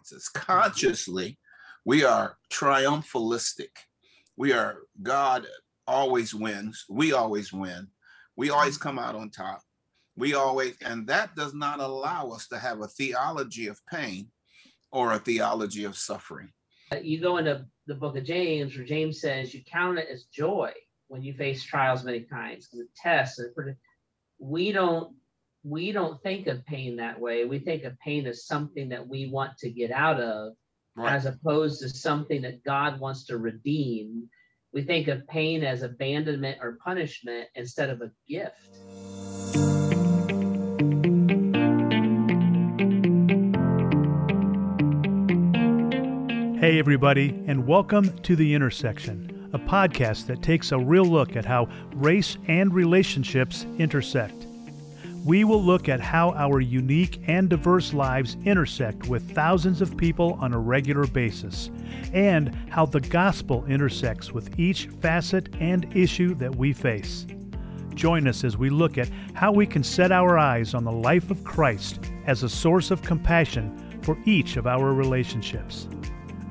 responses. Consciously, we are triumphalistic. We are God always wins. We always win. We always come out on top. We always, and that does not allow us to have a theology of pain or a theology of suffering. You go into the book of James, where James says you count it as joy when you face trials many kinds, the tests. We don't we don't think of pain that way. We think of pain as something that we want to get out of, right. as opposed to something that God wants to redeem. We think of pain as abandonment or punishment instead of a gift. Hey, everybody, and welcome to The Intersection, a podcast that takes a real look at how race and relationships intersect. We will look at how our unique and diverse lives intersect with thousands of people on a regular basis, and how the gospel intersects with each facet and issue that we face. Join us as we look at how we can set our eyes on the life of Christ as a source of compassion for each of our relationships.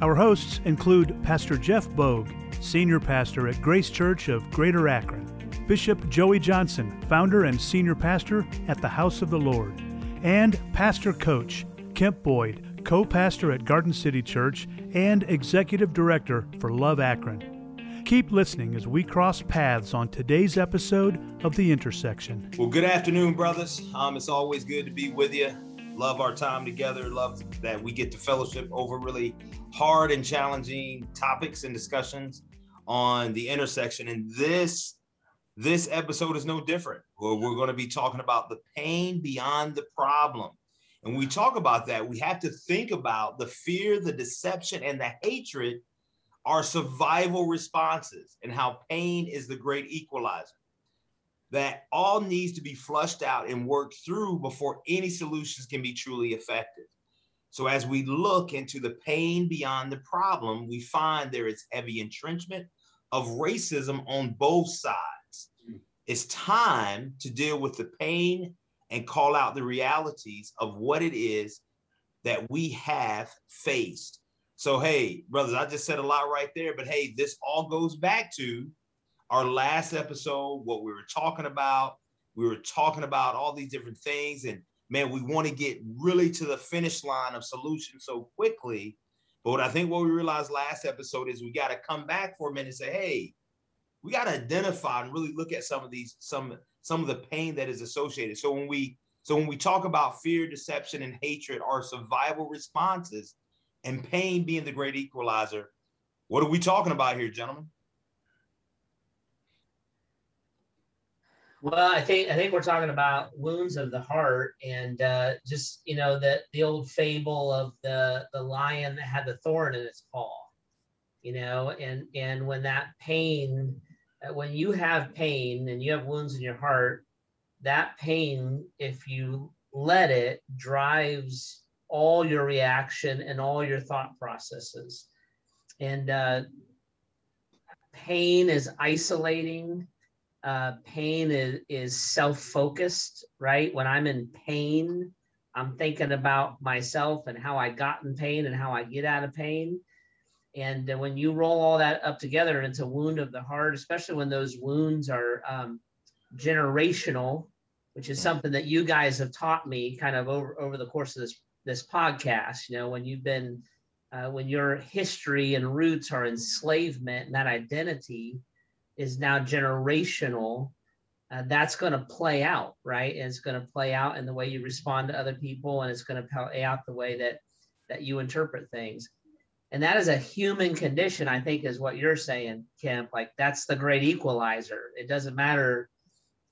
Our hosts include Pastor Jeff Bogue, Senior Pastor at Grace Church of Greater Akron, Bishop Joey Johnson, Founder and Senior Pastor at the House of the Lord, and Pastor Coach Kemp Boyd, co pastor at Garden City Church and Executive Director for Love Akron. Keep listening as we cross paths on today's episode of The Intersection. Well, good afternoon, brothers. Um, it's always good to be with you love our time together. Love that we get to fellowship over really hard and challenging topics and discussions on the intersection. And this this episode is no different. We're, we're going to be talking about the pain beyond the problem. And we talk about that, we have to think about the fear, the deception, and the hatred are survival responses and how pain is the great equalizer that all needs to be flushed out and worked through before any solutions can be truly effective. So, as we look into the pain beyond the problem, we find there is heavy entrenchment of racism on both sides. It's time to deal with the pain and call out the realities of what it is that we have faced. So, hey, brothers, I just said a lot right there, but hey, this all goes back to our last episode, what we were talking about. We were talking about all these different things. And man, we want to get really to the finish line of solutions so quickly. But what I think what we realized last episode is we got to come back for a minute and say, hey, we got to identify and really look at some of these, some, some of the pain that is associated. So when we so when we talk about fear, deception, and hatred, our survival responses and pain being the great equalizer, what are we talking about here, gentlemen? Well, I think I think we're talking about wounds of the heart, and uh, just you know the the old fable of the the lion that had the thorn in its paw, you know, and and when that pain, when you have pain and you have wounds in your heart, that pain, if you let it, drives all your reaction and all your thought processes, and uh, pain is isolating uh, pain is, is self-focused, right? When I'm in pain, I'm thinking about myself and how I got in pain and how I get out of pain. And when you roll all that up together, it's a wound of the heart, especially when those wounds are um, generational, which is something that you guys have taught me kind of over, over the course of this this podcast. You know, when you've been uh, when your history and roots are enslavement and that identity, is now generational, uh, that's going to play out, right? And it's going to play out in the way you respond to other people, and it's going to play out the way that that you interpret things. And that is a human condition, I think, is what you're saying, Kemp. Like that's the great equalizer. It doesn't matter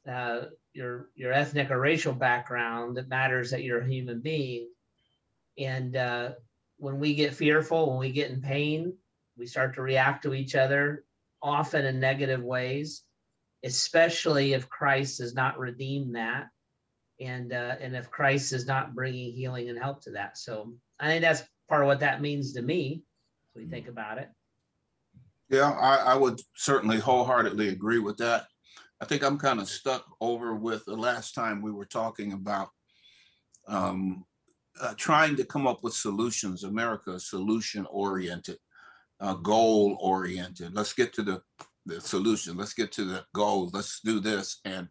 uh, your your ethnic or racial background. It matters that you're a human being. And uh, when we get fearful, when we get in pain, we start to react to each other often in negative ways, especially if Christ does not redeem that, and uh, and if Christ is not bringing healing and help to that. So I think that's part of what that means to me. As we think about it. Yeah, I, I would certainly wholeheartedly agree with that. I think I'm kind of stuck over with the last time we were talking about um, uh, trying to come up with solutions. America is solution oriented, uh, goal oriented. Let's get to the, the solution. Let's get to the goal. Let's do this. And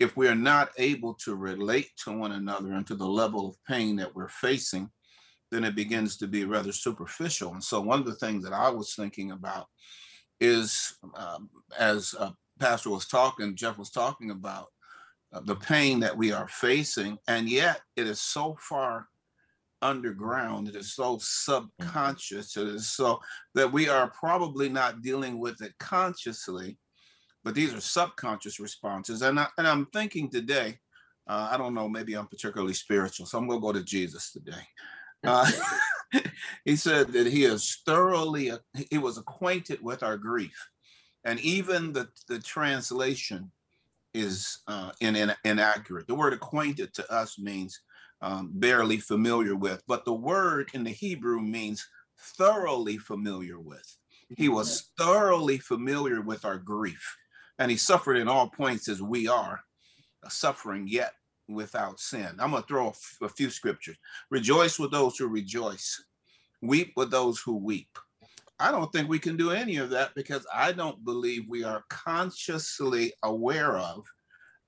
if we are not able to relate to one another and to the level of pain that we're facing, then it begins to be rather superficial. And so, one of the things that I was thinking about is, um, as uh, Pastor was talking, Jeff was talking about uh, the pain that we are facing, and yet it is so far underground, it is so subconscious, it is so that we are probably not dealing with it consciously, but these are subconscious responses. And, I, and I'm thinking today, uh, I don't know, maybe I'm particularly spiritual, so I'm going to go to Jesus today. Uh, he said that he is thoroughly, he was acquainted with our grief. And even the, the translation is uh, in, in, inaccurate. The word acquainted to us means um, barely familiar with, but the word in the Hebrew means thoroughly familiar with. He was thoroughly familiar with our grief, and he suffered in all points as we are, suffering yet without sin. I'm going to throw a few scriptures. Rejoice with those who rejoice, weep with those who weep. I don't think we can do any of that because I don't believe we are consciously aware of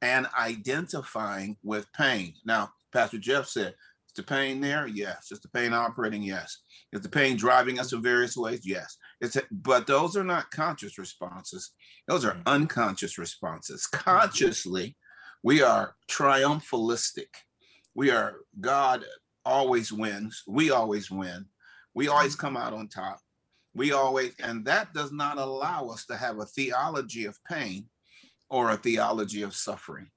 and identifying with pain. Now, Pastor Jeff said, is the pain there? Yes. Is the pain operating? Yes. Is the pain driving us in various ways? Yes. It's but those are not conscious responses. Those are mm. unconscious responses. Consciously, we are triumphalistic. We are God always wins. We always win. We always come out on top. We always, and that does not allow us to have a theology of pain or a theology of suffering.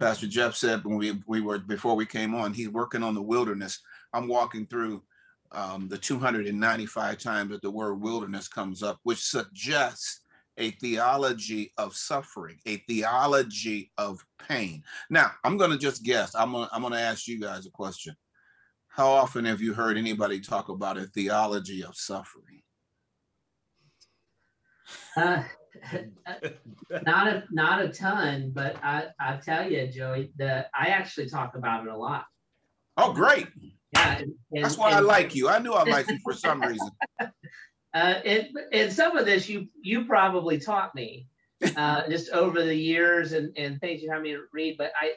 Pastor Jeff said when we, we were before we came on, he's working on the wilderness. I'm walking through um, the 295 times that the word wilderness comes up, which suggests a theology of suffering, a theology of pain. Now, I'm going to just guess. I'm going to, I'm going to ask you guys a question. How often have you heard anybody talk about a theology of suffering? Uh, not a not a ton, but I I tell you, Joey, that I actually talk about it a lot. Oh, great! Yeah, and, that's why and, I like you. I knew I liked you for some reason. Uh, and, and some of this you you probably taught me uh, just over the years and, and things you had me read. But I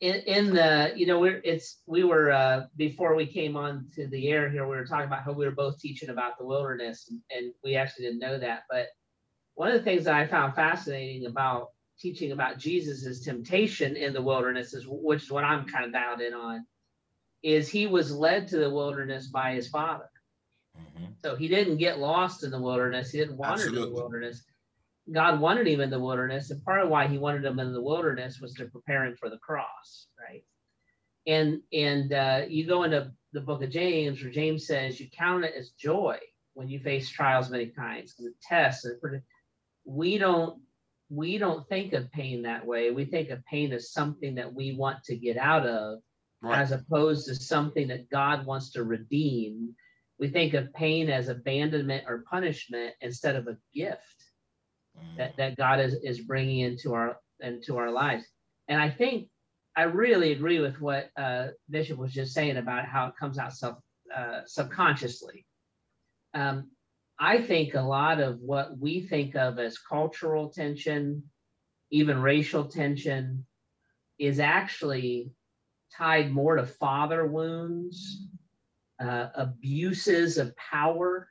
in, in the you know we're it's we were uh, before we came on to the air here we were talking about how we were both teaching about the wilderness and, and we actually didn't know that. But one of the things that I found fascinating about teaching about Jesus's temptation in the wilderness is which is what I'm kind of dialed in on is he was led to the wilderness by his father Mm-hmm. So he didn't get lost in the wilderness. He didn't wander in the wilderness. God wanted him in the wilderness, and part of why he wanted him in the wilderness was to prepare him for the cross, right? And and uh, you go into the book of James, where James says you count it as joy when you face trials many kinds, and tests. And we don't we don't think of pain that way. We think of pain as something that we want to get out of, right. as opposed to something that God wants to redeem we think of pain as abandonment or punishment instead of a gift mm. that, that God is, is bringing into our into our lives. And I think I really agree with what uh, Bishop was just saying about how it comes out self uh, subconsciously. Um, I think a lot of what we think of as cultural tension, even racial tension, is actually tied more to father wounds uh, abuses of power,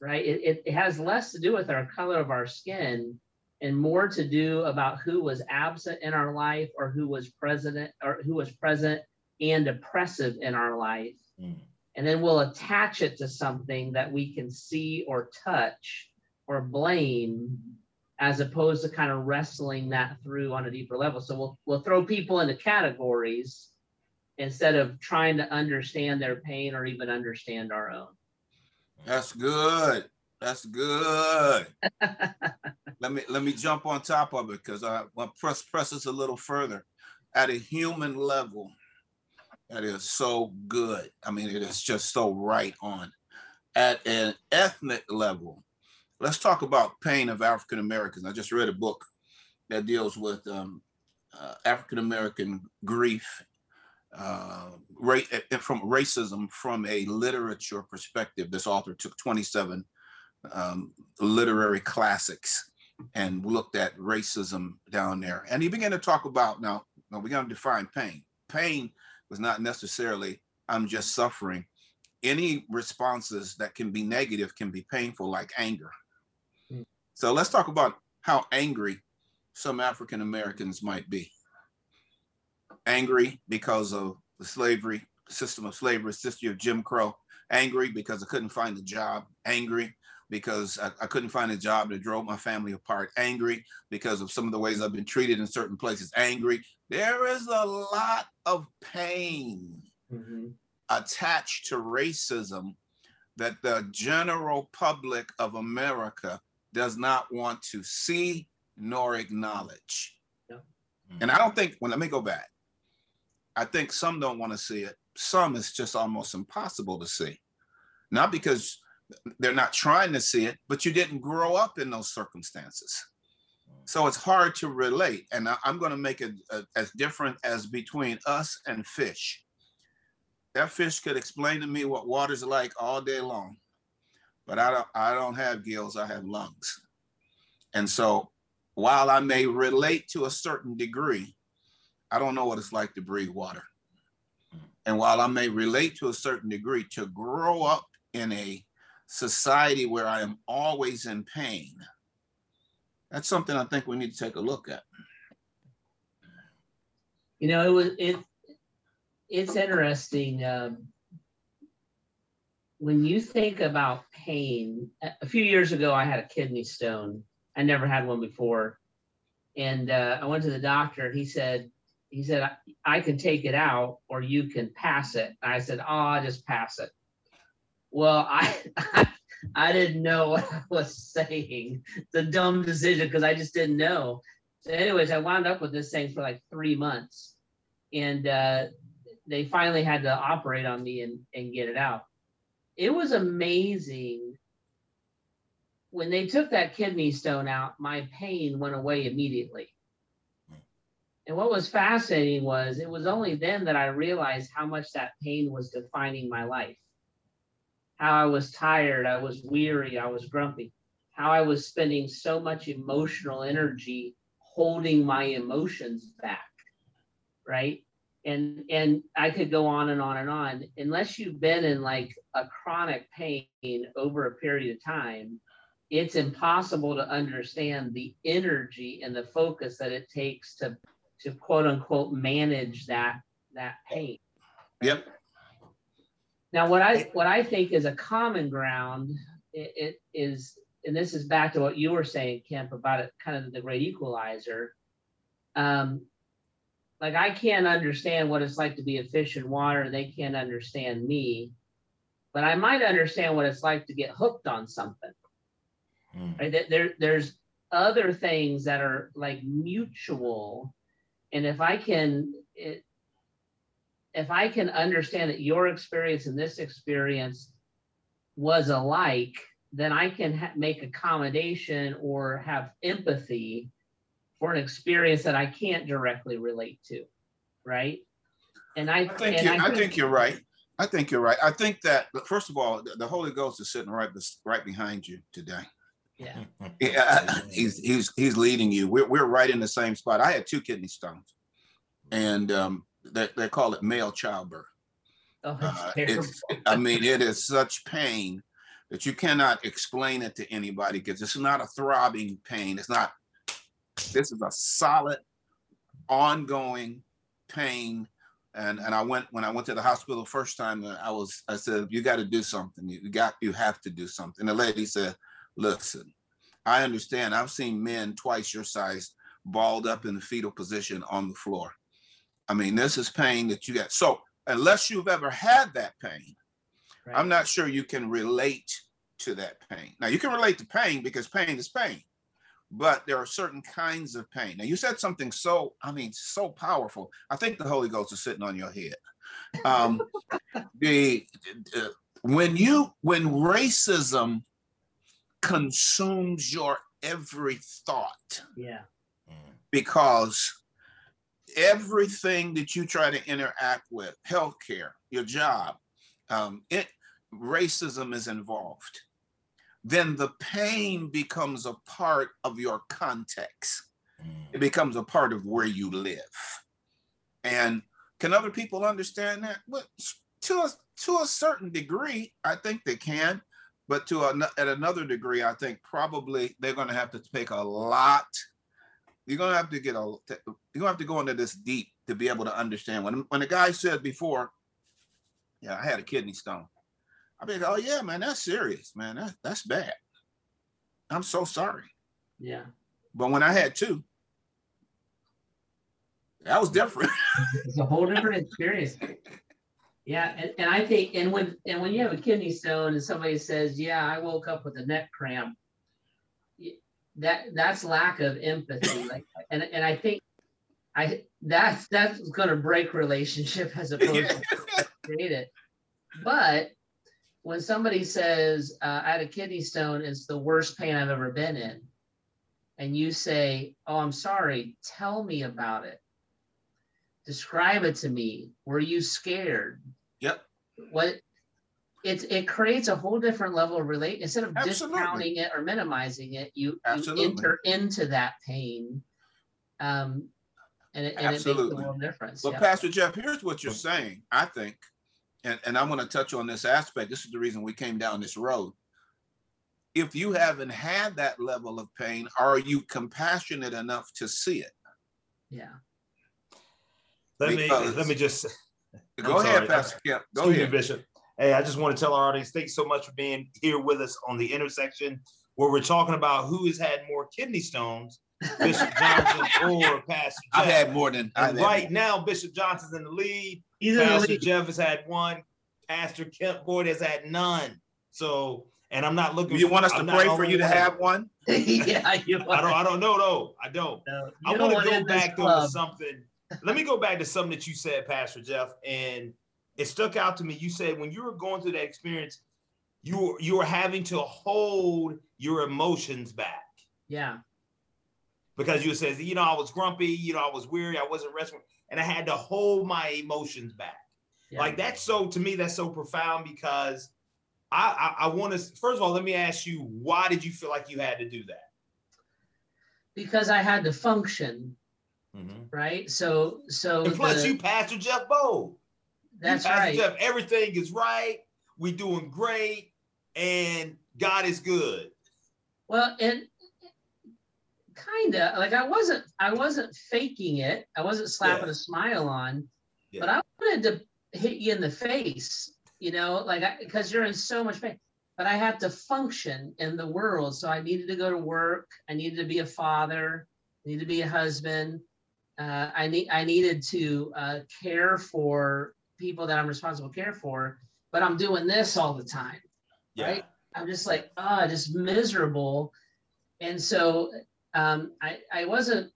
right? It, it has less to do with our color of our skin and more to do about who was absent in our life or who was present or who was present and oppressive in our life. Mm. And then we'll attach it to something that we can see or touch or blame as opposed to kind of wrestling that through on a deeper level. So we'll we'll throw people into categories instead of trying to understand their pain or even understand our own. That's good. That's good. let me let me jump on top of it because I want to press press this a little further. At a human level, that is so good. I mean, it is just so right on. At an ethnic level, let's talk about pain of African Americans. I just read a book that deals with um, uh, African American grief uh, ra- from racism from a literature perspective. This author took 27 um, literary classics and looked at racism down there. And he began to talk about now, now we're going to define pain. Pain was not necessarily I'm just suffering. Any responses that can be negative can be painful, like anger. Mm. So let's talk about how angry some African Americans might be. Angry because of the slavery system of slavery, system of Jim Crow. Angry because I couldn't find a job. Angry because I, I, couldn't find a job that drove my family apart. Angry because of some of the ways I've been treated in certain places. Angry. There is a lot of pain mm-hmm. attached to racism that the general public of America does not want to see nor acknowledge. Yeah. Mm-hmm. And I don't think, well, let me go back. I think some don't want to see it. Some it's just almost impossible to see. Not because they're not trying to see it, but you didn't grow up in those circumstances. So it's hard to relate. And I, am going to make it uh, as different as between us and fish. That fish could explain to me what water's like all day long, but I don't, I don't have gills, I have lungs. And so while I may relate to a certain degree, I don't know what it's like to breathe water. And while I may relate to a certain degree, to grow up in a society where I am always in pain, that's something I think we need to take a look at. You know, it was it. It's interesting um, when you think about pain. A few years ago, I had a kidney stone. I never had one before, and uh, I went to the doctor. And he said, he said, I, can take it out or you can pass it. And I said, oh, I'll just pass it. Well, I, I, I didn't know what I was saying. It's a dumb decision because I just didn't know. So, anyways, I wound up with this thing for like three months, and uh, they finally had to operate on me and, and get it out. It was amazing. When they took that kidney stone out, my pain went away immediately. And what was fascinating was it was only then that I realized how much that pain was defining my life how I was tired, I was weary, I was grumpy, how I was spending so much emotional energy holding my emotions back, right? And and I could go on and on and on. Unless you've been in like a chronic pain over a period of time, it's impossible to understand the energy and the focus that it takes to to quote unquote manage that that pain. Yep. Now, what I what I think is a common ground it, it is, and this is back to what you were saying, Kemp, about it, kind of the great equalizer. Um, like I can't understand what it's like to be a fish in water, they can't understand me, but I might understand what it's like to get hooked on something. Hmm. Right? There, there's other things that are like mutual, and if I can, it, if I can understand that your experience and this experience was alike, then I can ha- make accommodation or have empathy for an experience that I can't directly relate to, right? And I, I think you, I, think, I think you're right. I think you're right. I think that first of all, the Holy Ghost is sitting right right behind you today. Yeah. yeah he's he's he's leading you. We're we're right in the same spot. I had two kidney stones, and um, they, they call it male childbirth. Oh, uh, it's, I mean, it is such pain that you cannot explain it to anybody because it's not a throbbing pain. It's not, this is a solid, ongoing pain. And, and I went, when I went to the hospital the first time, uh, I was, I said, you got to do something. You got, you have to do something. The lady said, listen, I understand. I've seen men twice your size balled up in the fetal position on the floor. I mean, this is pain that you got. So unless you've ever had that pain, right. I'm not sure you can relate to that pain. Now you can relate to pain because pain is pain, but there are certain kinds of pain. Now you said something so, I mean, so powerful. I think the Holy Ghost is sitting on your head. Um, the uh, when you when racism consumes your every thought, yeah, because everything that you try to interact with, healthcare, your job, um, it, racism is involved, then the pain becomes a part of your context. It becomes a part of where you live. And can other people understand that? Well, to a, to a certain degree, I think they can. But to a, at another degree, I think probably they're going to have to take a lot. You're going to have to get a. You're going to have to go into this deep to be able to understand. When when the guy said before, yeah, I had a kidney stone. I mean, oh yeah, man, that's serious, man. That, that's bad. I'm so sorry. Yeah. But when I had two, that was different. it's a whole different experience. Yeah, and, and I think and when and when you have a kidney stone and somebody says, "Yeah, I woke up with a neck cramp," that that's lack of empathy. Like, and and I think I that's that's going to break relationship as opposed to create it. But when somebody says, uh, "I had a kidney stone," it's the worst pain I've ever been in, and you say, "Oh, I'm sorry. Tell me about it." describe it to me were you scared Yep. What it's it creates a whole different level of relate instead of Absolutely. discounting it or minimizing it, you, you enter into that pain. Um and it, and Absolutely. it makes a little difference. But yeah. Pastor Jeff, here's what you're saying, I think, and, and I'm going to touch on this aspect. This is the reason we came down this road. If you haven't had that level of pain, are you compassionate enough to see it? Yeah. Let because, me let me just Go I'm ahead, sorry. Pastor Kemp. Go Excuse ahead, me, Bishop. Hey, I just want to tell our audience, thanks so much for being here with us on the intersection where we're talking about who has had more kidney stones, Bishop Johnson or Pastor Jeff. I've had more than and right now. Bishop Johnson's in the lead. He's Pastor the lead. Jeff has had one. Pastor Kemp Boyd has had none. So, and I'm not looking. You for, want us to I'm pray for you to have one? yeah, I don't. I don't know though. I don't. No, I want to go back to something let me go back to something that you said, Pastor Jeff, and it stuck out to me. You said when you were going through that experience, you were you were having to hold your emotions back. Yeah. Because you said, you know, I was grumpy, you know, I was weary, I wasn't resting, and I had to hold my emotions back. Yeah. Like that's so to me, that's so profound because I I, I want to first of all, let me ask you, why did you feel like you had to do that? Because I had to function Mm-hmm. Right. So so and plus the, you Pastor Jeff Bow. That's Pastor right. Jeff, everything is right. We're doing great, and God is good. Well, and kind of like I wasn't I wasn't faking it. I wasn't slapping yeah. a smile on, yeah. but I wanted to hit you in the face. You know, like because you're in so much pain. But I had to function in the world, so I needed to go to work. I needed to be a father. I needed to be a husband uh, I need I needed to uh, care for people that I'm responsible care for, but I'm doing this all the time, yeah. right? I'm just like ah, oh, just miserable, and so um, I I wasn't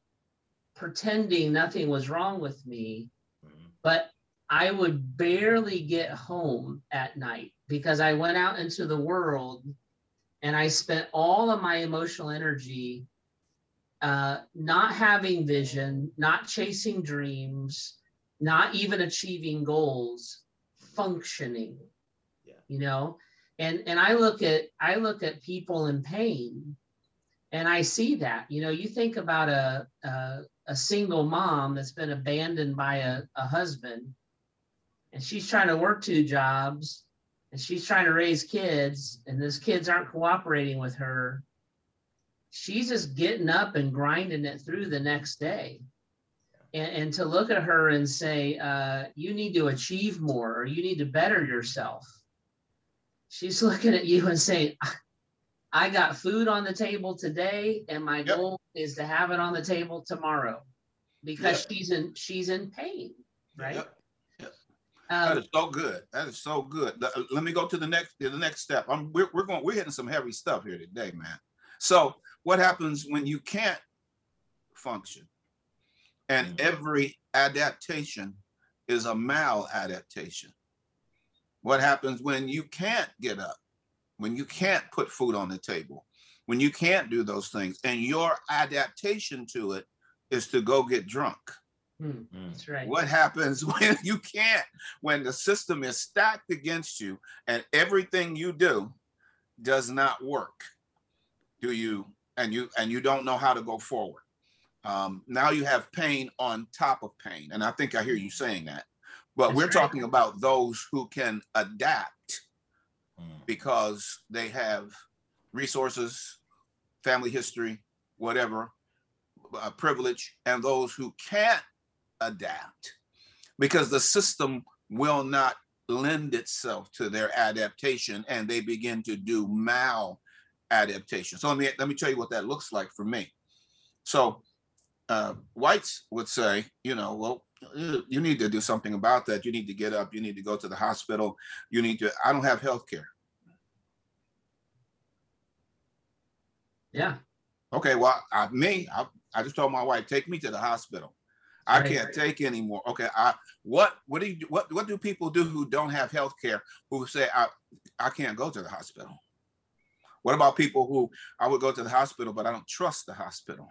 pretending nothing was wrong with me, mm-hmm. but I would barely get home at night because I went out into the world and I spent all of my emotional energy uh, not having vision, not chasing dreams, not even achieving goals, functioning. Yeah. You know, and and I look at I look at people in pain, and I see that. You know, you think about a a, a single mom that's been abandoned by a, a husband, and she's trying to work two jobs, and she's trying to raise kids, and those kids aren't cooperating with her she's just getting up and grinding it through the next day. And, and to look at her and say, uh, you need to achieve more or you need to better yourself. She's looking at you and saying, I got food on the table today, and my yep. goal is to have it on the table tomorrow because yep. she's in she's in pain, right? Yep. Um, that is so good. That is so good. Let me go to the next the next step. I'm we're, we're going we're hitting some heavy stuff here today, man. So what happens when you can't function? And mm-hmm. every adaptation is a maladaptation. What happens when you can't get up, when you can't put food on the table, when you can't do those things, and your adaptation to it is to go get drunk? Hmm, that's right. What happens when you can't, when the system is stacked against you and everything you do does not work? Do you and you and you don't know how to go forward? Um, now you have pain on top of pain, and I think I hear you saying that. But That's we're right. talking about those who can adapt Mm. because they have resources, family history, whatever, uh, privilege, and those who can't adapt because the system will not lend itself to their adaptation and they begin to do mal adaptation. So let me let me tell you what that looks like for me. So uh, whites would say, you know, well, you need to do something about that. You need to get up. You need to go to the hospital. You need to. I don't have health care. Yeah. Okay, well, I, me, I, I just told my wife, take me to the hospital. I Right. can't take anymore. Okay, I what what do you what what do people do who don't have health care who say I I can't go to the hospital? What about people who I would go to the hospital, but I don't trust the hospital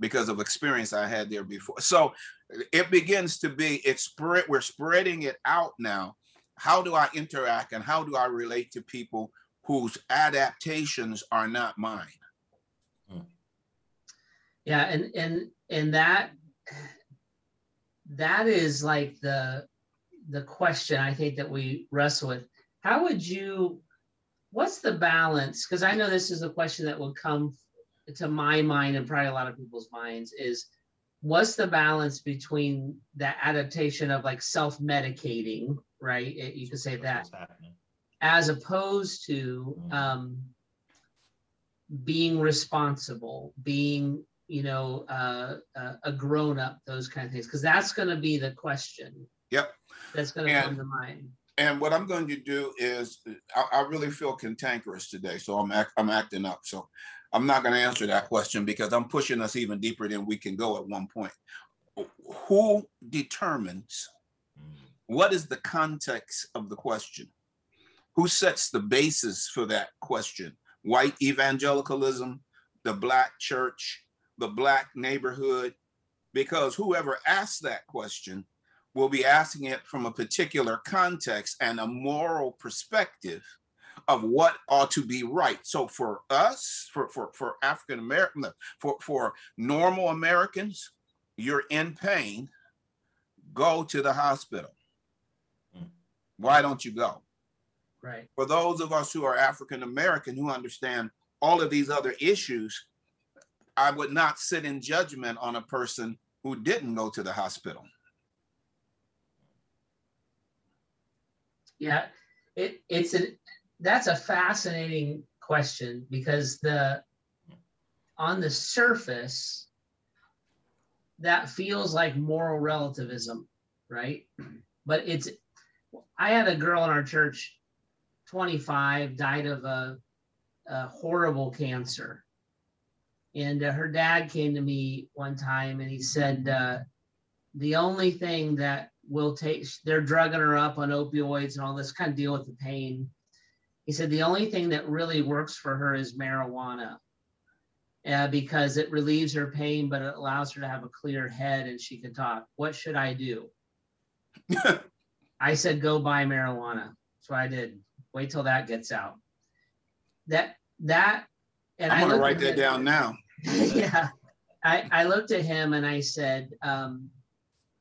because of experience I had there before. So it begins to be it's spread, we're spreading it out now. How do I interact and how do I relate to people whose adaptations are not mine? Hmm. Yeah, and and and that that is like the the question I think that we wrestle with. How would you what's the balance? Because I know this is a question that will come to my mind and probably a lot of people's minds is what's the balance between that adaptation of like self-medicating, right? It- you could say that as opposed to Mhm. um, being responsible, being you know uh, uh, a grown up, those kind of things, because that's going to be the question. Yep. That's going to come to mind. And what I'm going to do is, I, I really feel cantankerous today, so I'm act, I'm acting up. So I'm not going to answer that question because I'm pushing us even deeper than we can go at one point. Who determines what is the context of the question? Who sets the basis for that question? White evangelicalism, the black church, the black neighborhood? Because whoever asks that question will be asking it from a particular context and a moral perspective of what ought to be right. So for us, for for for African American, for for normal Americans, you're in pain, go to the hospital. Mm. Why don't you go? Right. For those of us who are African American who understand all of these other issues, I would not sit in judgment on a person who didn't go to the hospital. Yeah. It it's a that's a fascinating question because the on the surface that feels like moral relativism, right? But it's I had a girl in our church 25 died of a, a horrible cancer. And uh, her dad came to me one time and he said, uh, the only thing that will take, they're drugging her up on opioids and all this kind of deal with the pain. He said, the only thing that really works for her is marijuana uh, because it relieves her pain, but it allows her to have a clear head and she can talk. What should I do? I said, go buy marijuana. So I did. Wait till that gets out. That, that, and I'm gonna write that it- down now. yeah. I, I looked at him and I said, um,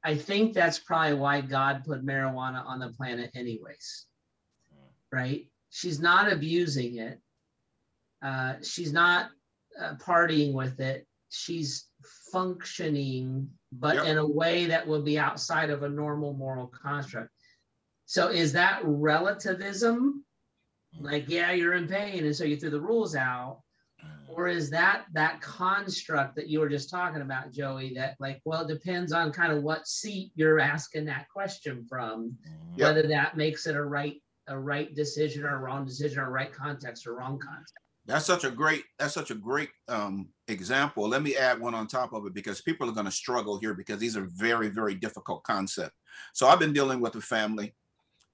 I think that's probably why God put marijuana on the planet, anyways. Right? She's not abusing it. Uh, she's not uh, partying with it. She's functioning, but Yep. in a way that will be outside of a normal moral construct. So is that relativism? Like, yeah, you're in pain, and so you threw the rules out Mm. Or is that that construct that you were just talking about joey that like well it depends on kind of what seat you're asking that question from. Yep. whether that makes it a right a right decision or a wrong decision or right context or wrong context That's such a great, that's such a great um, example. Let me add one on top of it because people are going to struggle here because these are very, very difficult concepts. So I've been dealing with a family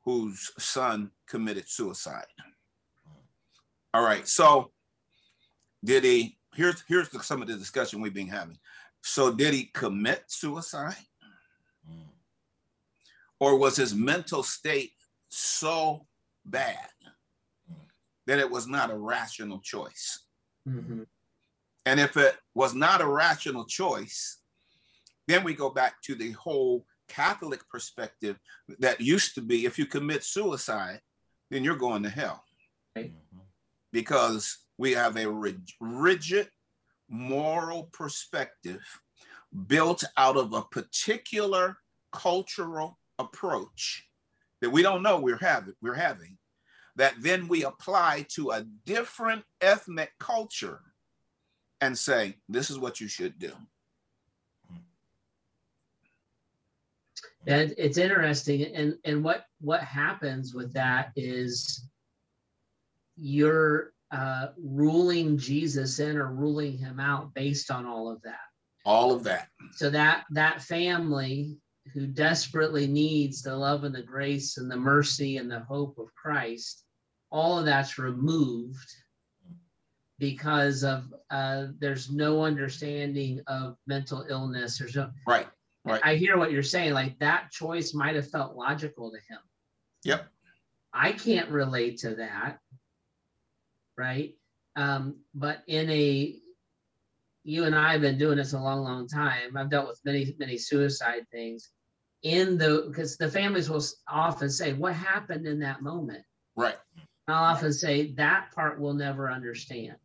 whose son committed suicide. All right. So did he, here's, here's the, some of the discussion we've been having. So did he commit suicide? Mm. Or was his mental state so bad that it was not a rational choice? Mhm. And if it was not a rational choice, then we go back to the whole Catholic perspective that used to be if you commit suicide, then you're going to hell Mhm. because we have a rigid moral perspective built out of a particular cultural approach that we don't know we're having we're having that then we apply to a different ethnic culture and say this is what you should do. And it's interesting, and and what what happens with that is you're uh, ruling Jesus in or ruling him out based on all of that. all of that So that that family who desperately needs the love and the grace and the mercy and the hope of Christ, all of that's removed because of uh, there's no understanding of mental illness. There's no right Right. I hear what you're saying. Like that choice might have felt logical to him. Yep. I can't relate to that. Right. Um, but in a, you and I have been doing this a long, long time. I've dealt with many, many suicide things. In the, because the families will often say, What happened in that moment? right I'll often say that part we'll never understand.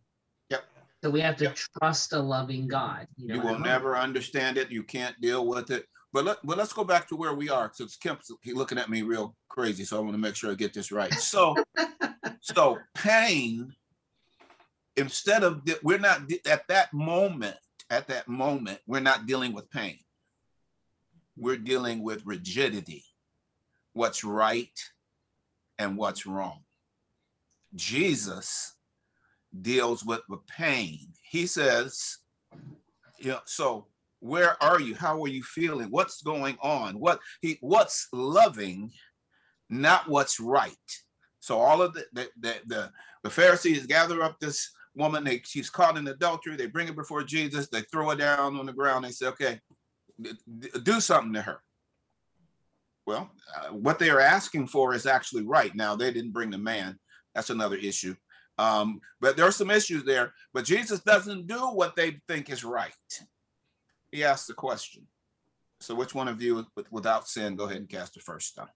Yep. So we have to Yep. trust a loving God. You, know, you will never understand it you can't deal with it but let, but let's go back to where we are because Kemp's he looking at me real crazy so i want to make sure i get this right so so pain instead of de- we're not at that moment at that moment we're not dealing with pain. We're dealing with rigidity what's right and what's wrong. Jesus deals with the pain. He says you know so where are you? How are you feeling? What's going on? What he what's loving not what's right? So all of the the the, the, the pharisees gather up this woman they she's caught in adultery they bring her before jesus they throw her down on the ground they say okay do something to her well uh, what they are asking for is actually right now they didn't bring the man that's another issue um, but there are some issues there but jesus doesn't do what they think is right he asks the question. So which one of you without sin, go ahead and cast the first stone.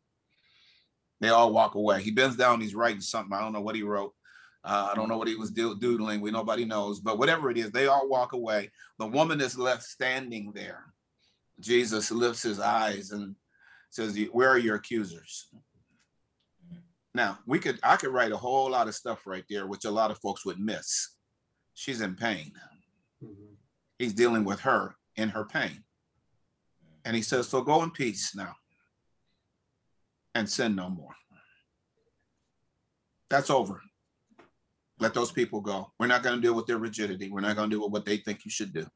They all walk away. He bends down, he's writing something. I don't know what he wrote. Uh, I don't know what he was doodling. We nobody knows, but whatever it is, they all walk away. The woman is left standing there. Jesus lifts his eyes and says, "Where are your accusers?" Now we could, I could write a whole lot of stuff right there, which a lot of folks would miss. She's in pain. Mhm. He's dealing with her in her pain. And he says, So go in peace now and sin no more. That's over. Let those people go. We're not going to deal with their rigidity. We're not going to do with what they think you should do.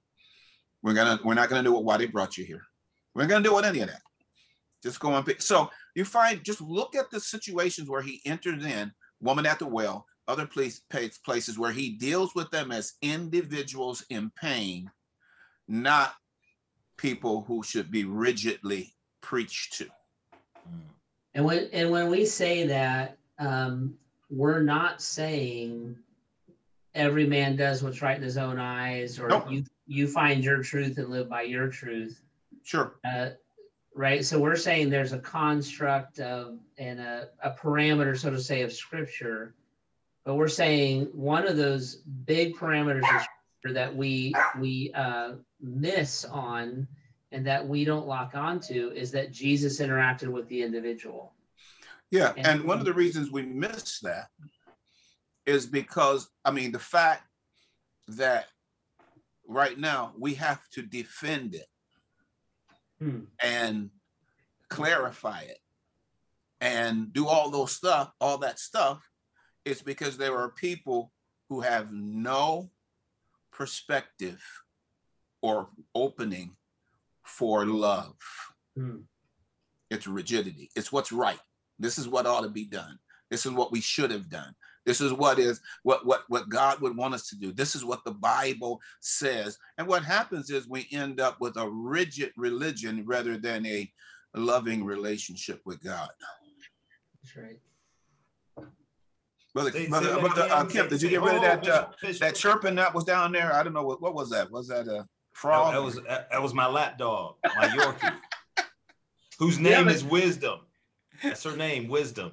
We're gonna we're not going to do it why they brought you here. We're going to do with any of that. Just go on. So you find just look at the situations where he enters in, woman at the well, other place, place places where he deals with them as individuals in pain not people who should be rigidly preached to. And when and when we say that, um, we're not saying every man does what's right in his own eyes, or Nope. you you find your truth and live by your truth. Sure. Uh, right. So we're saying there's a construct of and a, a parameter, so to say, of scripture. But we're saying one of those big parameters of scripture that we we uh, miss on and that we don't lock onto is that Jesus interacted with the individual. Yeah. And- And one of the reasons we miss that is because, I mean, the fact that right now we have to defend it Hmm. and clarify it and do all those stuff, all that stuff, is because there are people who have no perspective or opening for love. Hmm. It's rigidity. It's what's right. This is what ought to be done. This is what we should have done. This is what is what what what God would want us to do. This is what the Bible says. And what happens is we end up with a rigid religion rather than a loving relationship with God. That's right. Brother, Say- say brother, that brother uh, again. Kim, Say- did you get rid of that uh, Bishop- Bishop. that chirping that was down there? I don't know what what was that? Was that a frog? that was that, that was my lap dog, my Yorkie, whose Yeah, name but- is Wisdom. That's her name, Wisdom.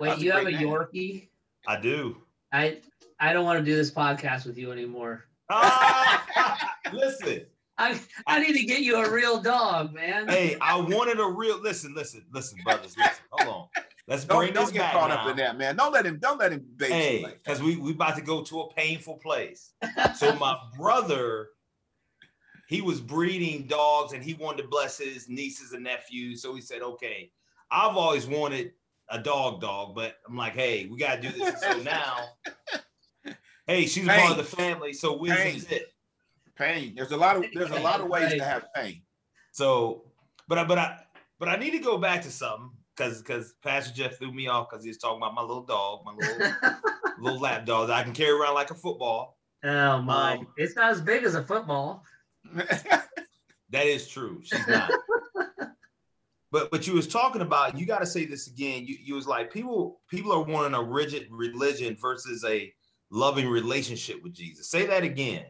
Wait, That's a you have a name. Yorkie? I do. I I don't want to do this podcast with you anymore. Ah, listen, I I need to get you a real dog, man. hey, I wanted a real. Listen, listen, listen, brothers. Listen, hold on. Let's don't bring don't this get back caught now. up in that, man. Don't let him don't let him bait you Hey, like because that. we we about to go to a painful place. So my brother, he was breeding dogs and he wanted to bless his nieces and nephews. So he said, okay, I've always wanted a dog dog, but I'm like, hey, we gotta do this. So now, hey, she's a part of the family, so wisdom's it. pain. There's a lot of there's a lot of ways Right. to have pain. So, but I but I but I need to go back to something because because Pastor Jeff threw me off because he was talking about my little dog, my little little lap dog that I can carry around like a football. oh my! Um, it's not as big as a football. That is true. She's not. But but you was talking about you got to say this again. You you was like people people are wanting a rigid religion versus a loving relationship with Jesus. Say that again.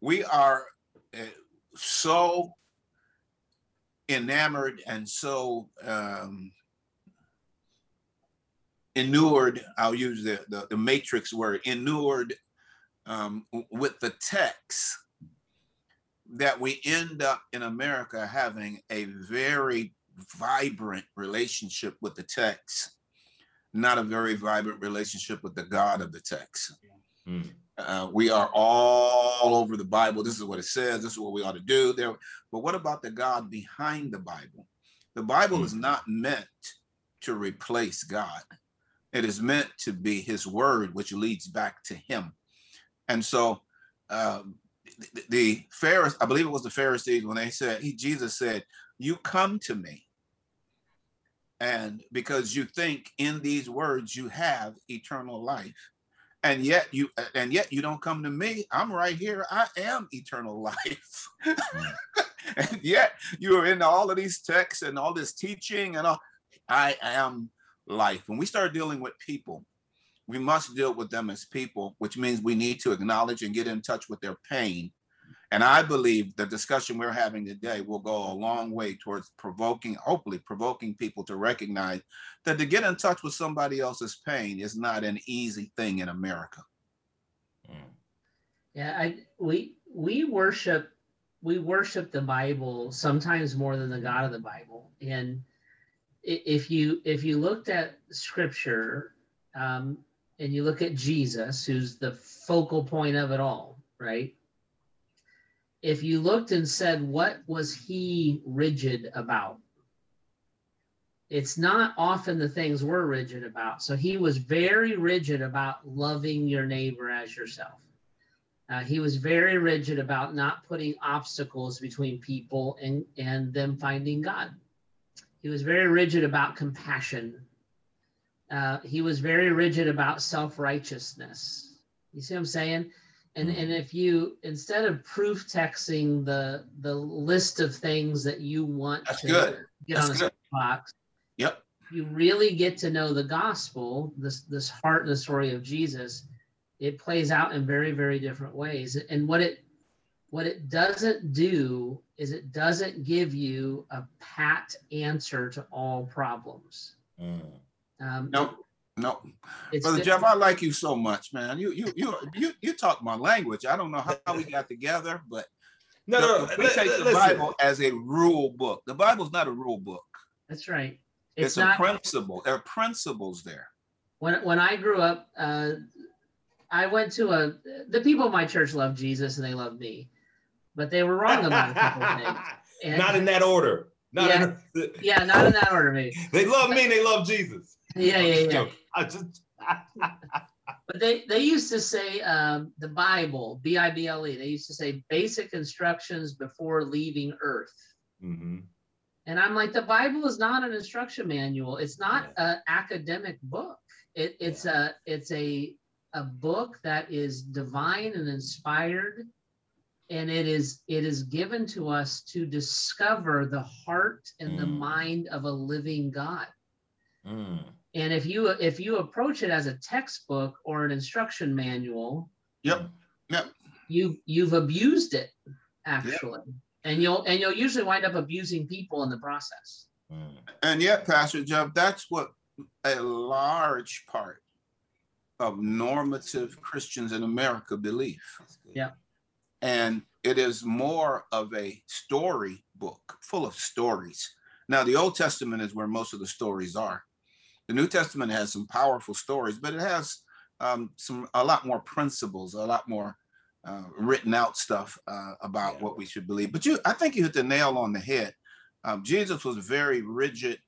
we are uh, so enamored and so um, inured i'll use the, the, the matrix word inured um, with the text that we end up in america having a very vibrant relationship with the text not a very vibrant relationship with the god of the text Hmm. uh, we are all over the Bible. This is what it says. This is what we ought to do. There, but what about the God behind the Bible? The Bible is not meant to replace God. It is meant to be His Word, which leads back to Him. And so, um, the, Pharisees, I believe it was the Pharisees, when they said, he, Jesus said, "You come to me." And because you think in these words you have eternal life. And yet you and yet you don't come to me. I'm right here. I am eternal life. And yet you are in all of these texts and all this teaching and all. I am life. When we start dealing with people we must deal with them as people which means we need to acknowledge and get in touch with their pain and i believe the discussion we're having today will go a long way towards provoking hopefully provoking people to recognize that to get in touch with somebody else's pain is not an easy thing in America. Yeah, I we we worship we worship the Bible sometimes more than the God of the Bible. And if you if you looked at Scripture um, and you look at Jesus, who's the focal point of it all, right? If you looked and said, what was he rigid about? It's not often the things we're rigid about. So he was very rigid about loving your neighbor as yourself. Uh, he was very rigid about not putting obstacles between people and, and them finding God. He was very rigid about compassion. Uh, he was very rigid about self righteousness. You see what I'm saying? And, and if you instead of proof texting the the list of things that you want That's to good. get That's on a good. box, Yep. you really get to know the gospel, this this heart and the story of Jesus, it plays out in very very different ways. And what it what it doesn't do is it doesn't give you a pat answer to all problems. Um, No, no. Brother the- Jeff, I like you so much, man. You you you you you talk my language. I don't know how we got together, but No, the- no, we li- take li- the listen. Bible as a rule book. The Bible's not a rule book. that's right. It's, It's, a principle. There are principles there. when when I grew up, uh, I went to a the people in my church loved Jesus and they loved me, but they were wrong about a couple of things. And- Not in that order. Not Yeah. in, Yeah, not in that order, maybe. they love me and they love Jesus. Yeah, yeah, yeah. Just But they they used to say um, the Bible, B I B L E. They used to say basic instructions before leaving Earth. Mhm. And I'm like, the Bible is not an instruction manual. It's not an academic book. It, it's a it's a a book that is divine and inspired, and it is it is given to us to discover the heart and the Mm. mind of a living God. Mm. And if you if you approach it as a textbook or an instruction manual, Yep. Yep. you you've abused it actually. And you'll and you'll usually wind up abusing people in the process. Mm. And yet, Pastor Jeff, that's what a large part of normative Christians in America believe. Yeah. And it is more of a story book full of stories. Now, the Old Testament is where most of the stories are. The New Testament has some powerful stories, but it has um, some a lot more principles, a lot more uh, written out stuff uh, about Yeah. what we should believe. But you, I think you hit the nail on the head. Um, Jesus was very rigid.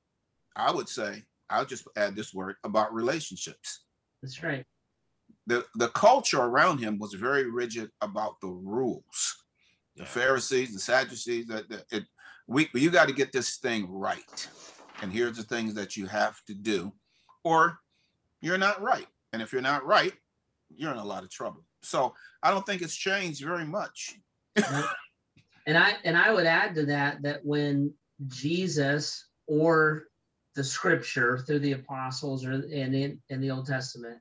I would say, I'll just add this word about relationships. That's right. The the culture around him was very rigid about the rules. The Yeah. Pharisees, the Sadducees, that it, we you got to get this thing right. And here's the things that you have to do, or you're not right. And if you're not right, you're in a lot of trouble. So I don't think it's changed very much. And I and I would add to that that when Jesus or the scripture through the apostles or and in, in the Old Testament,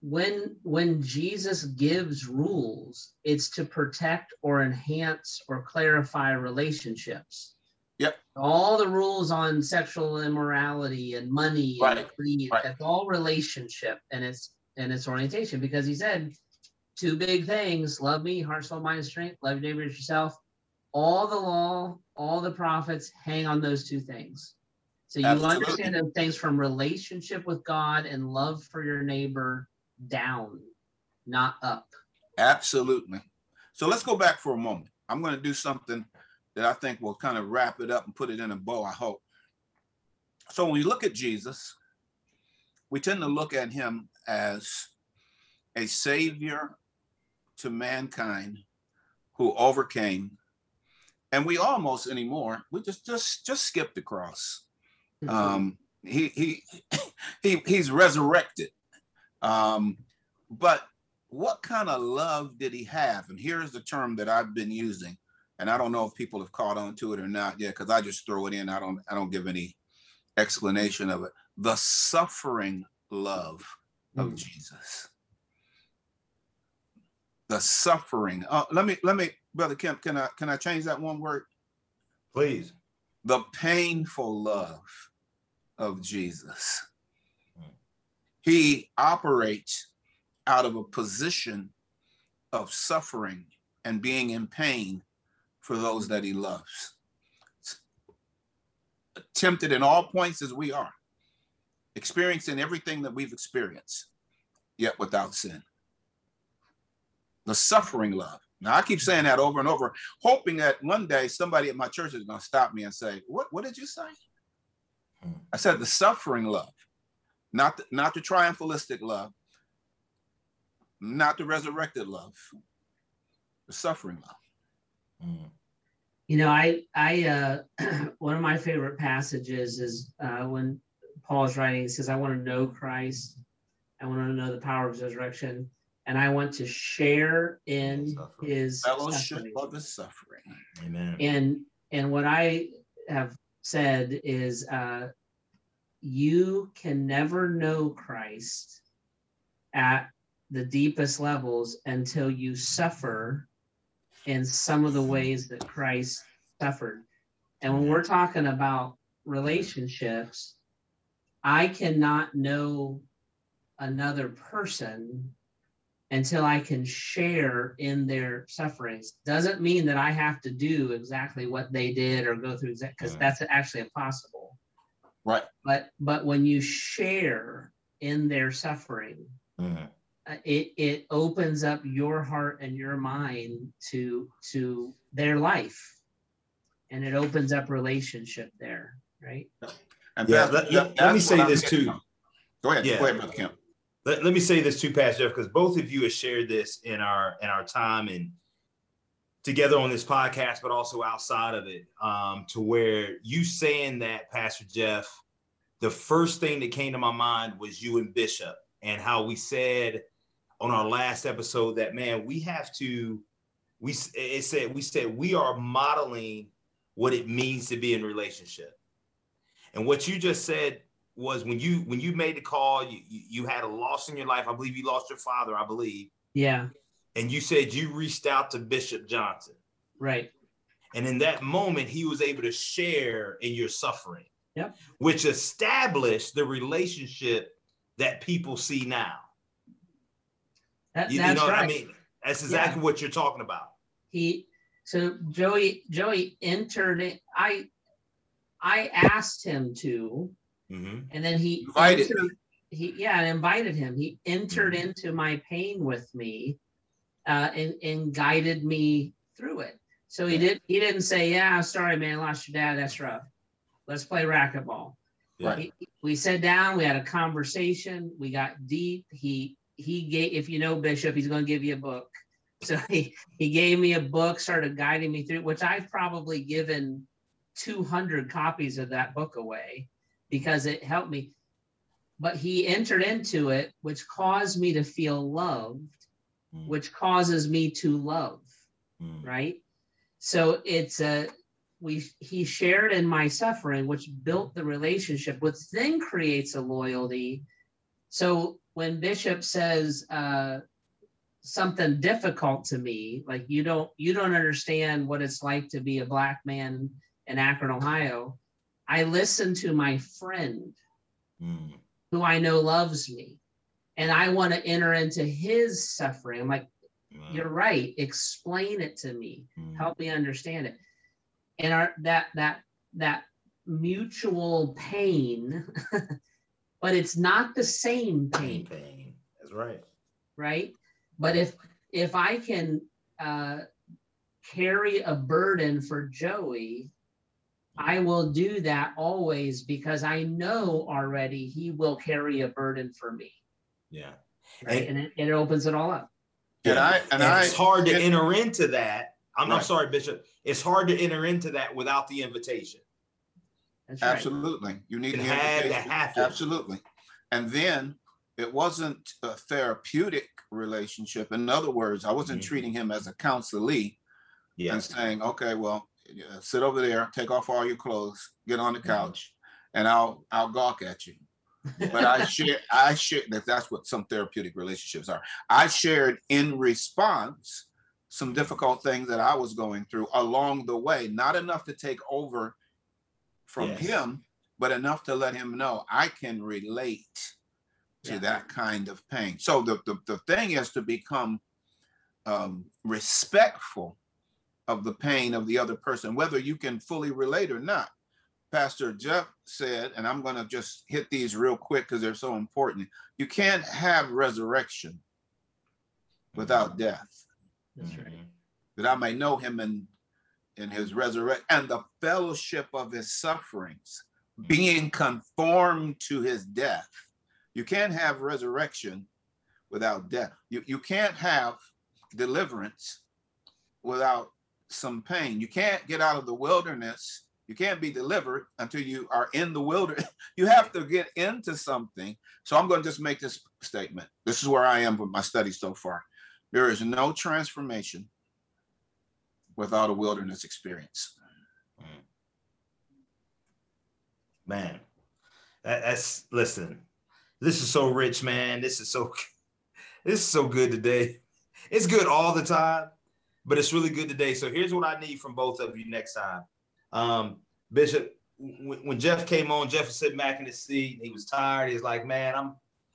when when Jesus gives rules, it's to protect or enhance or clarify relationships. Yep. All the rules on sexual immorality and money and greed, right. it's all relationship and its and its orientation because he said two big things love me, heart, soul, mind, and strength, love your neighbor as yourself. All the law, all the prophets hang on those two things. So you Absolutely. understand those things from relationship with God and love for your neighbor down, not up. Absolutely. So let's go back for a moment. I'm going to do something that I think will kind of wrap it up and put it in a bow, I hope. So when we look at Jesus, we tend to look at him as a savior to mankind who overcame. And we almost anymore, we just just just skip the cross. Um, he he he he's resurrected. Um, but what kind of love did he have? And here's the term that I've been using, and I don't know if people have caught on to it or not yet, because I just throw it in. I don't I don't give any explanation of it. The suffering love of Mm. Jesus. The suffering. Uh, let me let me, brother Kemp. Can I can I change that one word? Please. the painful love of Jesus. Mm. He operates out of a position of suffering and being in pain for those that he loves. Tempted in all points as we are, experiencing everything that we've experienced, yet without sin. The suffering love. Now I keep saying that over and over, hoping that one day somebody at my church is going to stop me and say, "What? What did you say?" Hmm. I said the suffering love, not the, not the triumphalistic love, not the resurrected love, the suffering love. Mm. You know, I I uh one of my favorite passages is uh when Paul's writing, he says, I want to know Christ, I want to know the power of his resurrection, and I want to share in Suffering. his Fellowship suffering. of his suffering. Amen. And and what I have said is uh you can never know Christ at the deepest levels until you suffer in some of the ways that Christ suffered. And when we're talking about relationships, I cannot know another person until I can share in their sufferings. Doesn't mean that I have to do exactly what they did or go through exact because Mm. that's actually impossible. Right. But but when you share in their suffering, Mm. Uh, it it opens up your heart and your mind to to their life, and it opens up relationship there, right? And Yeah, Pastor let- Jeff, let- let me say I'm this too. from. Go ahead. Yeah. Go ahead, brother Kemp. Let, let me say this too, Pastor Jeff, because both of you have shared this in our in our time and together on this podcast, but also outside of it, um, to where you saying that, Pastor Jeff, the first thing that came to my mind was you and Bishop and how we said on our last episode that man, we have to, we it said we said we are modeling what it means to be in relationship. And what you just said was when you when you made the call, you you had a loss in your life. I believe you lost your father. I believe. Yeah and you said you reached out to Bishop Johnson. Right. And in that moment, he was able to share in your suffering, yep. which established the relationship that people see now. That, you, that's you know right. I mean? That's exactly yeah. what you're talking about. He so Joey Joey entered it. I I asked him to, mm-hmm. and then he invited. Entered, he yeah, I invited him. He entered mm-hmm. into my pain with me, uh, and, and guided me through it. So he did. He didn't say, "Yeah, sorry, man, lost your dad. That's rough. Let's play racquetball." Right. He, we sat down. We had a conversation. We got deep. He he gave. If you know Bishop, he's going to give you a book. So he he gave me a book, started guiding me through, which I've probably given 200 copies of that book away because it helped me. But he entered into it, which caused me to feel loved mm. which causes me to love, mm. right? So it's a we he shared in my suffering, which built the relationship, which then creates a loyalty. So when Bishop says uh, something difficult to me, like you don't you don't understand what it's like to be a black man in Akron, Ohio, I listen to my friend mm. who I know loves me and I want to enter into his suffering. I'm like, you're right. Explain it to me. Mm. Help me understand it. And our that that that mutual pain, but it's not the same pain. Pain. That's right. Right. But if if I can uh, carry a burden for Joey, I will do that always because I know already he will carry a burden for me. Yeah. Right. And, and it, it, opens it all up. And I and, and I, it's hard to and, enter into that. I'm right. sorry, Bishop. It's hard to enter into that without the invitation. That's Absolutely. Right. You need you the invitation. Absolutely. And then it wasn't a therapeutic relationship. In other words, I wasn't mm-hmm. treating him as a counselee yeah. and saying, okay, well, sit over there, take off all your clothes, get on the couch, mm-hmm. and I'll I'll gawk at you but I share, I share that that's what some therapeutic relationships are. I shared in response some difficult things that I was going through along the way, not enough to take over from yes. him, but enough to let him know I can relate to yeah. that kind of pain. So the, the, the thing is to become um, respectful of the pain of the other person, whether you can fully relate or not. Pastor Jeff said, and I'm going to just hit these real quick because they're so important. You can't have resurrection without mm-hmm. death. That's right. That I may know him in, in his resurrection and the fellowship of his sufferings, being conformed to his death. You can't have resurrection without death. You, you can't have deliverance without some pain. You can't get out of the wilderness you can't be delivered until you are in the wilderness. You have to get into something. So I'm going to just make this statement. This is where I am with my study so far. There is no transformation without a wilderness experience. Mm. Man, that's listen. This is so rich, man. This is so this is so good today. It's good all the time, but it's really good today. So here's what I need from both of you next time. Um, Bishop, when, when Jeff came on, Jeff was sitting back in his seat. He was tired. He's like, man, I'm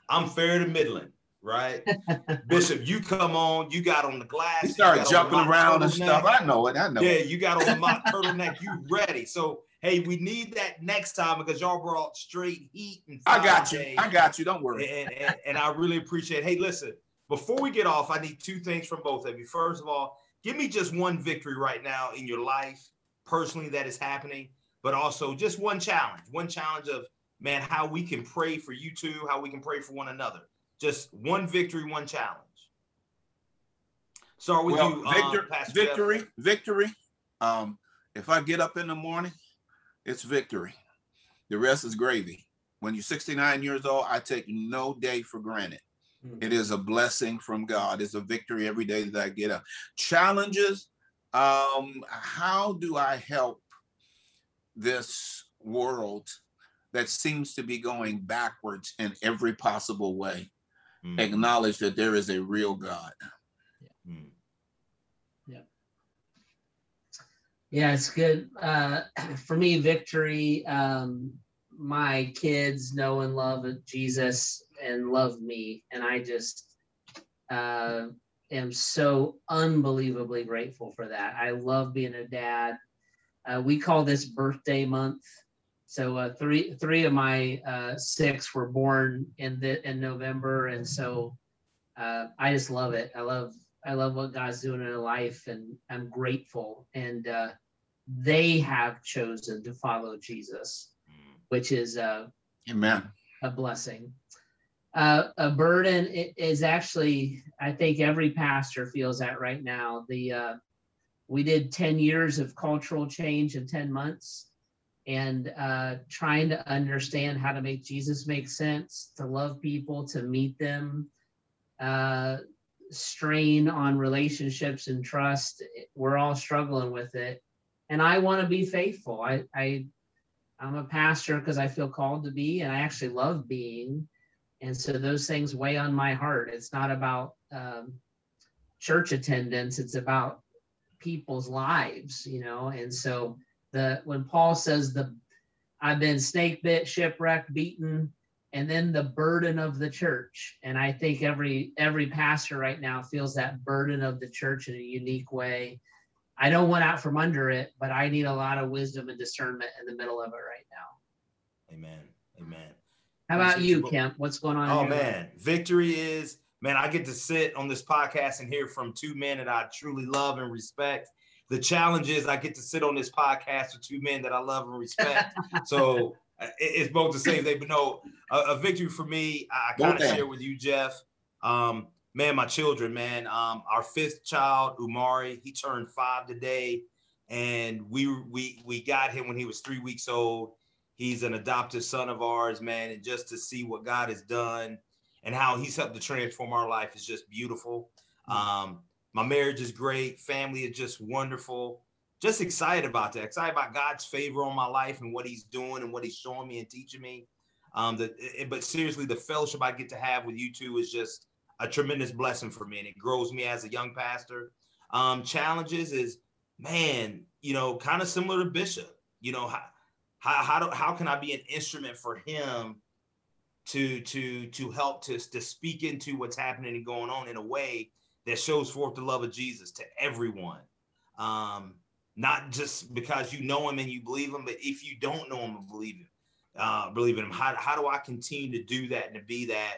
I'm fair to middling, right? Bishop, you come on, you got on the glass. He started jumping around and stuff. I know it. I know. Yeah, you got on the mock turtleneck. You ready? So hey, we need that next time because y'all brought straight heat and I got you. Days. I got you. Don't worry. And, and, and I really appreciate. It. Hey, listen. Before we get off, I need two things from both of you. First of all, give me just one victory right now in your life personally that is happening, but also just one challenge, one challenge of man, how we can pray for you two, how we can pray for one another. Just one victory, one challenge. Start with Well, you, um, victor- Pastor Jeff. victory, victory. Um, if I Jeff. victory, victory. Um, if I get up in the morning, it's victory. The rest is gravy. When you're 69 years old, I take no day for granted. Mhm. It is a blessing from God. It's a victory every day that I get up. Challenges. Um, how do I help this world that seems to be going backwards in every possible way? Mm, Acknowledge that there is a real God. mm, Yeah, it's good. Uh, for me, victory. Um, my kids know and love Jesus and love me, and I just uh, am so unbelievably grateful for that. I love being a dad. Uh, we call this birthday month. So uh, three three of my uh, six were born in the in November, and so uh, I just love it. I love I love what God's doing in their life, and I'm grateful. And uh, they have chosen to follow Jesus, mm. which is uh, Amen. a blessing. Uh, a burden is actually, I think every pastor feels that right now. The uh, we did 10 years of cultural change in 10 months and uh, trying to understand how to make Jesus make sense, to love people, to meet them, uh, strain on relationships and trust. We're all struggling with it. And I want to be faithful. I, I I'm a pastor because I feel called to be, and I actually love being. And so those things weigh on my heart. It's not about um, church attendance; it's about people's lives, you know. And so the when Paul says the I've been snake bit, shipwrecked, beaten, and then the burden of the church. And I think every every pastor right now feels that burden of the church in a unique way. I don't want out from under it, but I need a lot of wisdom and discernment in the middle of it right now. Amen. Amen. How about you. Kemp? What's going on? Oh life? man, victory is man. I get to sit on this podcast and hear from two men that I truly love and respect. The challenge is I get to sit on this podcast with two men that I love and respect. so uh, it- it's both the same thing. But no, a, a victory for me. I, I kind of share with you, Jeff. Um, man, my children, man. Um, our fifth child, Umari, he turned five today, and we we we got him when he was three weeks old. He's an adopted son of ours, man, and just to see what God has done and how He's helped to transform our life is just beautiful. Um, my marriage is great, family is just wonderful. Just excited about that. Excited about God's favor on my life and what He's doing and what He's showing me and teaching me. Um, the, it- but seriously, the fellowship I get to have with you two is just a tremendous blessing for me, and it grows me as a young pastor. Um, challenges is, man, you know, kind of similar to Bishop. You know, how how how, do, how can I be an instrument for him to to to help to to speak into what's happening and going on in a way that shows forth the love of Jesus to everyone. Um, not just because you know him and you believe him, but if you don't know him and believe him, uh, believe in him, how, how do I continue to do that and to be that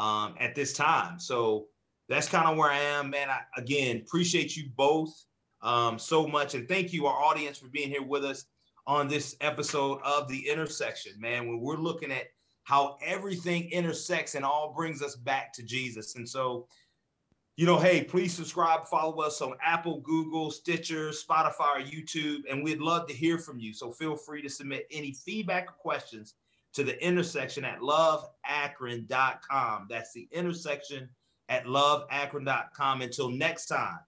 um, at this time? So that's kind of where I am, man. I, again, appreciate you both um, so much. And thank you, our audience, for being here with us on this episode of The Intersection, man. When we're looking at how everything intersects and all brings us back to Jesus. And so, you know, hey, please subscribe, follow us on Apple, Google, Stitcher, Spotify, or YouTube, and we'd love to hear from you. So feel free to submit any feedback or questions to the intersection at loveakron.com. That's the intersection at loveakron.com. Until next time,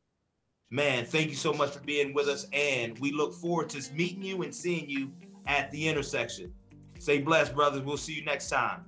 man, thank you so much for being with us, and we look forward to meeting you and seeing you at the intersection. Stay blessed, brothers. We'll see you next time.